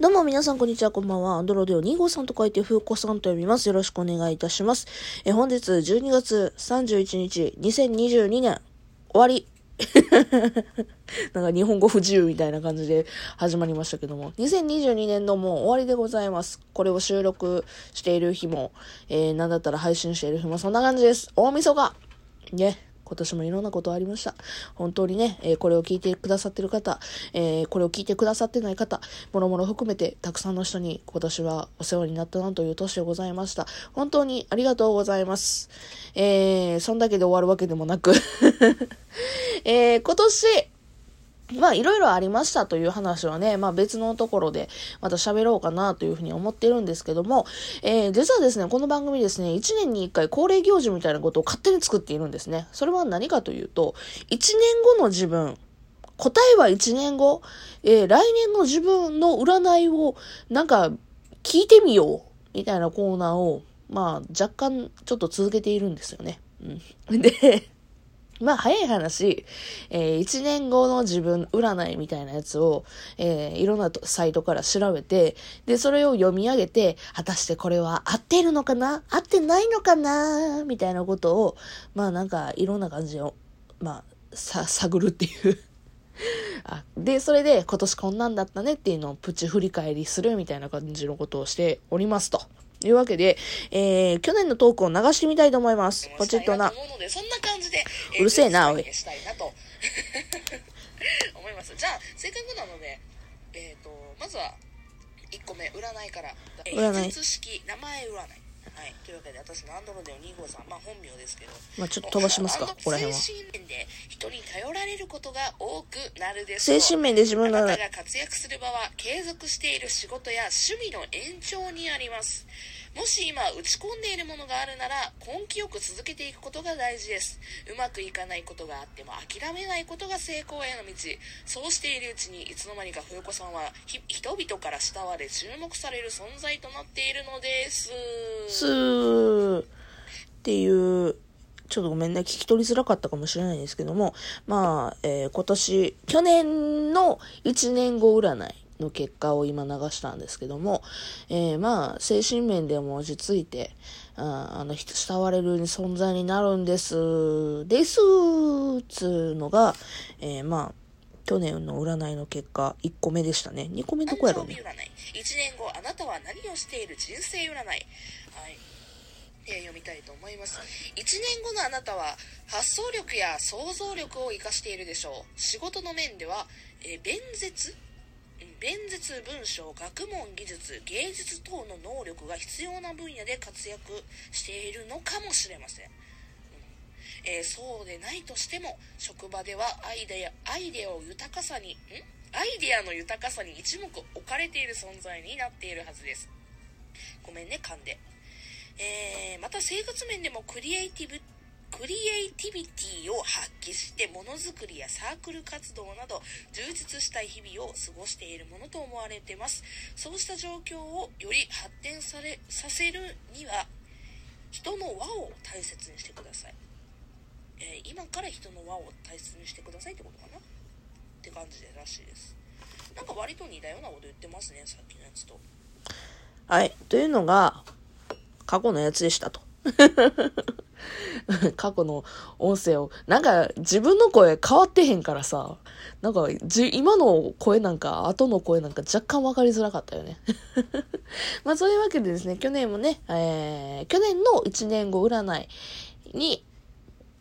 どうも皆さんこんにちは、こんばんは。アンドロデオ2号さんと書いて、ふうこさんと読みます。よろしくお願いいたします。え、本日12月31日、2022年、終わり。なんか日本語不自由みたいな感じで始まりましたけども、2022年のも終わりでございます。これを収録している日も、えー、なんだったら配信している日もそんな感じです。大晦日ね。今年もいろんなことありました。本当にね、えー、これを聞いてくださってる方、えー、これを聞いてくださってない方、もろもろ含めてたくさんの人に今年はお世話になったなという年でございました。本当にありがとうございます。えー、そんだけで終わるわけでもなく えー、今年、まあいろいろありましたという話はね、まあ別のところでまた喋ろうかなというふうに思ってるんですけども、えー、実はですね、この番組ですね、1年に1回恒例行事みたいなことを勝手に作っているんですね。それは何かというと、1年後の自分、答えは1年後、えー、来年の自分の占いをなんか聞いてみようみたいなコーナーを、まあ若干ちょっと続けているんですよね。うん。で、まあ、早い話、えー、1年後の自分占いみたいなやつを、えー、いろんなサイトから調べて、で、それを読み上げて、果たしてこれは合ってるのかな？合ってないのかな？みたいなことを、まあなんか、いろんな感じを、まあ、さ、探るっていう あ。で、それで今年こんなんだったねっていうのをプチ振り返りするみたいな感じのことをしておりますと。というわけで、えー、去年のトークを流してみたいと思います。ポチッとな。そんな感じで、うるせえな、おい。したいなと 思います。じゃあ、せっかくなので、えっ、ー、と、まずは、1個目、占いから。占い。式名前占い。はい。というわけで、私のアンドロデオ2号さん、まあ本名ですけど。まあちょっと飛ばしますか、ここら辺は。精神面で人に頼られることが多くなるでしょう。精神面で自分が。あなたが活躍する場は継続している仕事や趣味の延長にあります。もし今打ち込んでいるものがあるなら根気よく続けていくことが大事です。うまくいかないことがあっても諦めないことが成功への道。そうしているうちにいつの間にか冬子さんは人々から慕われ注目される存在となっているのです。すっていうちょっとごめんね、聞き取りづらかったかもしれないんですけども、まあ、えー、今年、去年の1年後占いの結果を今流したんですけども、えー、まあ、精神面でも落ち着いて、ああの、慕われる存在になるんです、ですつうのが、えー、まあ、去年の占いの結果、1個目でしたね。2個目どこやろうね。1年後、あなたは何をしている人生占い。はい。えー、読みたいと思います。1年後のあなたは発想力や想像力を活かしているでしょう。仕事の面では、えー、弁舌弁舌文章学問技術芸術等の能力が必要な分野で活躍しているのかもしれません、うん。えー、そうでないとしても職場ではアイデアアイデアを豊かさにん？アイデアの豊かさに一目置かれている存在になっているはずです。ごめんね噛んで、えー、また生活面でもクリエイティブクリエイティビティを発揮してものづくりやサークル活動など充実した日々を過ごしているものと思われてます。そうした状況をより発展されさせるには人の輪を大切にしてください、えー、今から人の輪を大切にしてくださいってことかな？って感じでらしいです。なんか割と似たようなこと言ってますねさっきのやつと。はい。というのが過去のやつでしたと。過去の音声を、なんか自分の声変わってへんからさ、なんか、今の声なんか、後の声なんか若干分かりづらかったよね。まあそういうわけでですね、去年もね、えー、去年の1年後占いに、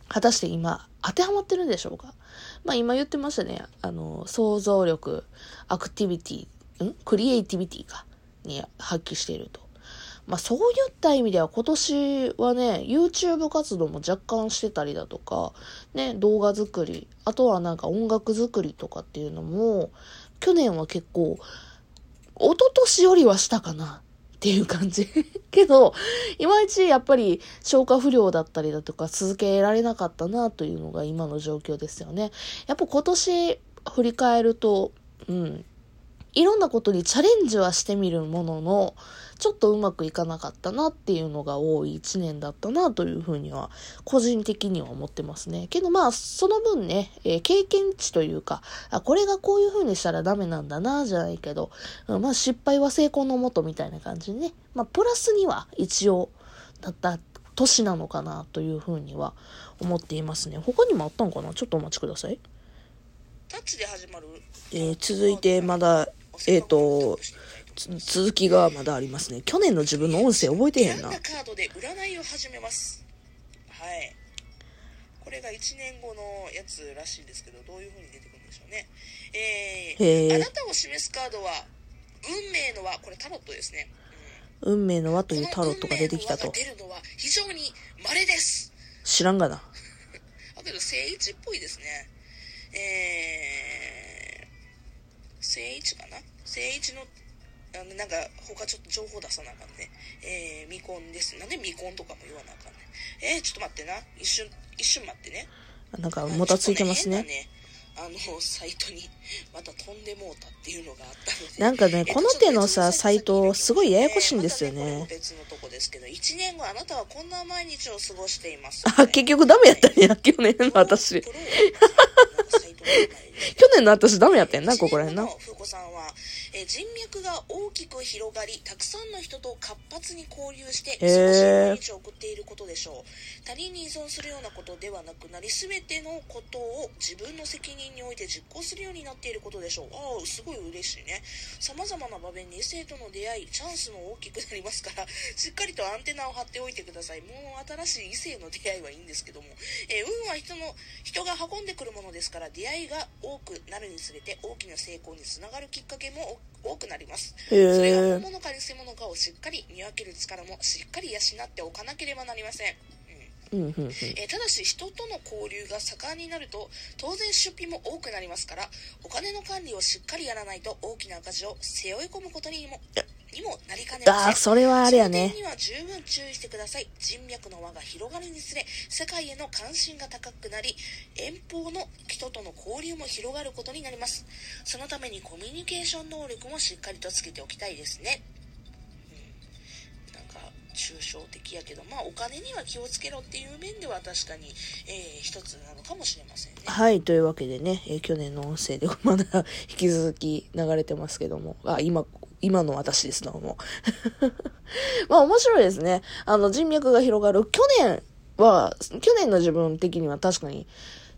果たして今、当てはまってるんでしょうかまあ今言ってましたね、あの、想像力、アクティビティ、ん？クリエイティビティか、に発揮していると。まあそういった意味では今年はね、YouTube 活動も若干してたりだとか、ね、動画作り、あとはなんか音楽作りとかっていうのも、去年は結構、一昨年よりはしたかなっていう感じ。けど、いまいちやっぱり消化不良だったりだとか続けられなかったなというのが今の状況ですよね。やっぱ今年振り返ると、うん、いろんなことにチャレンジはしてみるものの、ちょっとうまくいかなかったなっていうのが多い一年だったなというふうには、個人的には思ってますね。けどまあ、その分ね、えー、経験値というか、あ、これがこういうふうにしたらダメなんだな、じゃないけど、まあ失敗は成功のもとみたいな感じでね、まあプラスには一応、だった年なのかなというふうには思っていますね。他にもあったのかな？ちょっとお待ちください。タッチで始まるえー、続いてまだ、えっ、ー、と、続きがまだありますね。去年の自分の音声覚えてへんな。カードで占いを始めます？はい。これが1年後のやつらしいんですけど、どういう風に出てくるんでしょうね。えー、あなたを示すカードは、運命の輪、これタロットですね。うん、運命の輪というタロットが出てきたと。出るのは非常に稀です。知らんがな。だけど、正位置っぽいですね。えー、正位置かな？正位置のあの、なんか、他ちょっと情報出さなあかんね。えー、未婚です。なんで未婚とかも言わなあかんね。えー、ちょっと待ってな。一瞬、一瞬待ってね。なんか、もたついてますね。ねあの、サイトに、また飛んでもうたっていうのがあったので。なんかね、この手のさ、サイト、すごいややこしいんですよね。別のとこですけど、1年後あなたはこんな毎日を過ごしています、ね。あ、結局ダメやったんや、去年の私。去年の私ダメやってんな、ここら辺な。ふうこさんは、え人脈が大きく広がり、たくさんの人と活発に交流して、忙しい毎日を送っていることでしょう。他人に依存するようなことではなくなり、すべてのことを自分の責任において実行するようになっていることでしょう。ああ、すごい嬉しいね。様々な場面に異性との出会い、チャンスも大きくなりますから、しっかりとアンテナを張っておいてください。もう新しい異性の出会いはいいんですけども、えー、運は人の、人が運んでくるものですから、出会いが多くなるにつれて大きな成功につながるきっかけも多くなります。それが本物か偽物かをしっかり見分ける力もしっかり養っておかなければなりません。うんえただし人との交流が盛んになると当然出費も多くなりますからお金の管理をしっかりやらないと大きな赤字を背負い込むことにもにもなりかねません。あ、それはあれやね。には十分注意してください。人脈の輪が広がるにつれ、世界への関心が高くなり、遠方の人との交流も広がることになります。そのためにコミュニケーション能力もしっかりとつけておきたいですね。うん、なんか、抽象的やけど、まあ、お金には気をつけろっていう面では確かに、えー、一つなのかもしれませんね。はい、というわけでね、えー、去年の音声でまだ引き続き流れてますけども、あ、今、今の私です、どうも。まあ面白いですね。あの人脈が広がる。去年は、去年の自分的には確かに、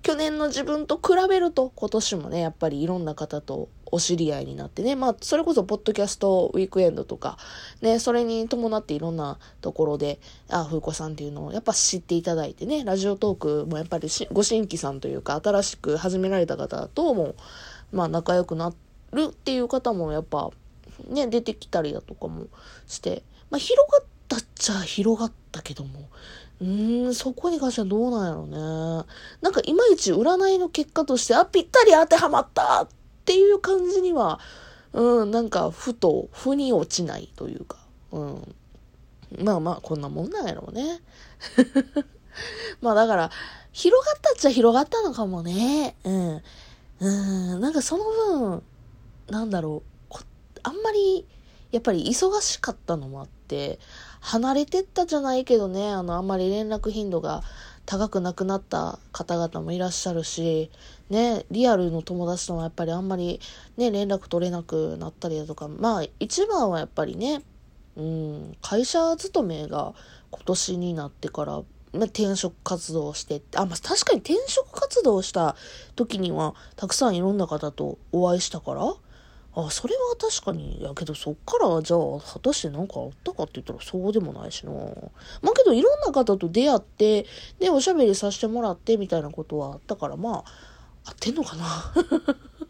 去年の自分と比べると今年もね、やっぱりいろんな方とお知り合いになってね、まあそれこそポッドキャストウィークエンドとか、ね、それに伴っていろんなところで、あ、風子さんっていうのをやっぱ知っていただいてね、ラジオトークもやっぱりご新規さんというか新しく始められた方とも、まあ仲良くなるっていう方もやっぱね、出てきたりだとかもして、まあ、広がったっちゃ広がったけども、うーん、そこに関してはどうなんやろうね。なんかいまいち占いの結果として、あ、ぴったり当てはまったっていう感じには、うん、なんかふと、腑に落ちないというか、うん。まあまあ、こんなもんなんやろうね。まあだから、広がったっちゃ広がったのかもね。うん。うん、なんかその分、なんだろう。あんまり、やっぱり忙しかったのもあって、離れてったじゃないけどね、あの、あんまり連絡頻度が高くなくなった方々もいらっしゃるし、ね、リアルの友達ともやっぱりあんまりね、連絡取れなくなったりだとか、まあ、一番はやっぱりね、うん、会社勤めが今年になってから、ま、転職活動をして、あ、まあ、確かに転職活動した時には、たくさんいろんな方とお会いしたから、あ、それは確かに、やけどそっからじゃあ果たして何かあったかって言ったらそうでもないしな。まあけどいろんな方と出会って、で、おしゃべりさせてもらってみたいなことはあったから、まあ、合ってんのかな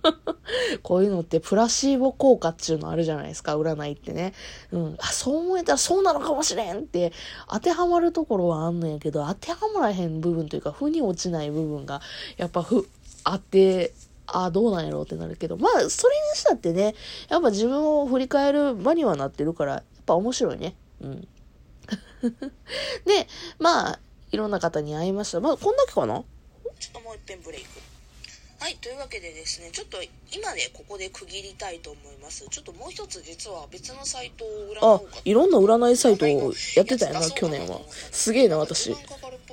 こういうのってプラシーボ効果っていうのあるじゃないですか、占いってね。うん。あ、そう思えたらそうなのかもしれんって当てはまるところはあんのやけど、当てはまらへん部分というか、腑に落ちない部分が、やっぱふ、あって、ああ、どうなんやろうってなるけど、まあ、それにしたってね、やっぱ自分を振り返る場にはなってるから、やっぱ面白いね。うん。で、まあ、いろんな方に会いました。まあ、こんだけかな？ちょっともう一遍ブレイク。はい、というわけでですね、ちょっと今でここで区切りたいと思います。ちょっともう一つ実は別のサイトを占おあうかと、いろんな占いサイトをやってたよな、去年は。すげえな、私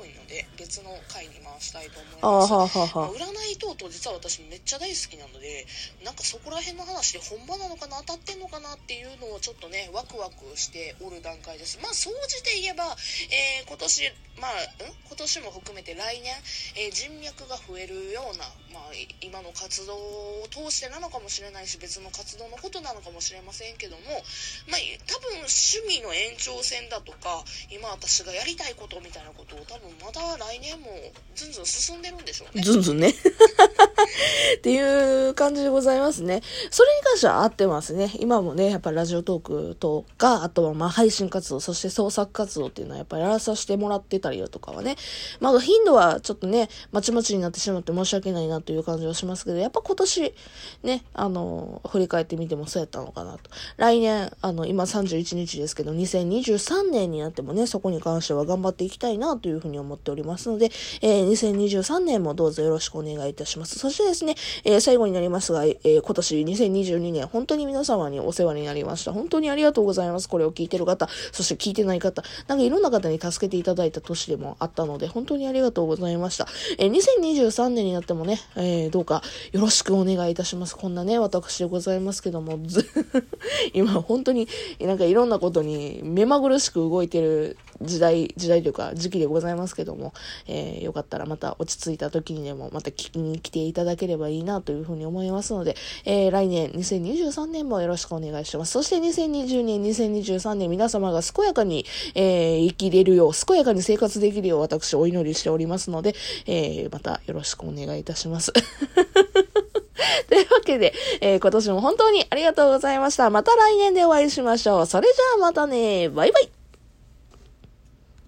いので、別の回に回したいと思います。まあ占い等々実は私めっちゃ大好きなのでなんかそこら辺の話で本場なのかな当たってんのかなっていうのをちょっとねワクワクしておる段階です。まあ総じて言えば、えー今年まあ、ん？今年も含めて来年、えー人脈が増えるような、まあ、い今の活動を通してなのかもしれないし別の活動のことなのかもしれませんけども、まあ、多分趣味の延長線だとか今私がやりたいことみたいなことを多分まだ来年もずんずん進んでるんでしょうね。ずんずんね。っていう感じでございますね。それに関しては合ってますね。今もね、やっぱラジオトークとか、あとはまあ配信活動、そして創作活動っていうのはやっぱりやらさせてもらってたりだとかはね。まあ頻度はちょっとね、まちまちになってしまって申し訳ないなという感じはしますけど、やっぱ今年ね、あの、振り返ってみてもそうやったのかなと。来年、あの、今31日ですけど、2023年になってもね、そこに関しては頑張っていきたいなというふうに思っておりますので、えー2023年もどうぞよろしくお願いいたします。そしてですね、えー最後になりますが、えー今年2022年、本当に皆様にお世話になりました。本当にありがとうございます。これを聞いてる方、そして聞いてない方、なんかいろんな方に助けていただいた年でもあったので、本当にありがとうございました。えー2023年になってもね、えーどうかよろしくお願いいたします。こんなね、私でございますけども、今本当になんかいろんなことに目まぐるしく動いてる時代、時代というか時期でございますけども、えーよかったらまた落ち着いた時にでもまた聞きに来ていただければいいなというふうに思いますので、えー来年2023年もよろしくお願いします。そして2020年、2023年皆様が健やかに、えー生きれるよう、健やかに生活できるよう私お祈りしておりますので、えーまたよろしくお願いいたします。というわけで、えー今年も本当にありがとうございました。また来年でお会いしましょう。それじゃあまたね。バイバイ。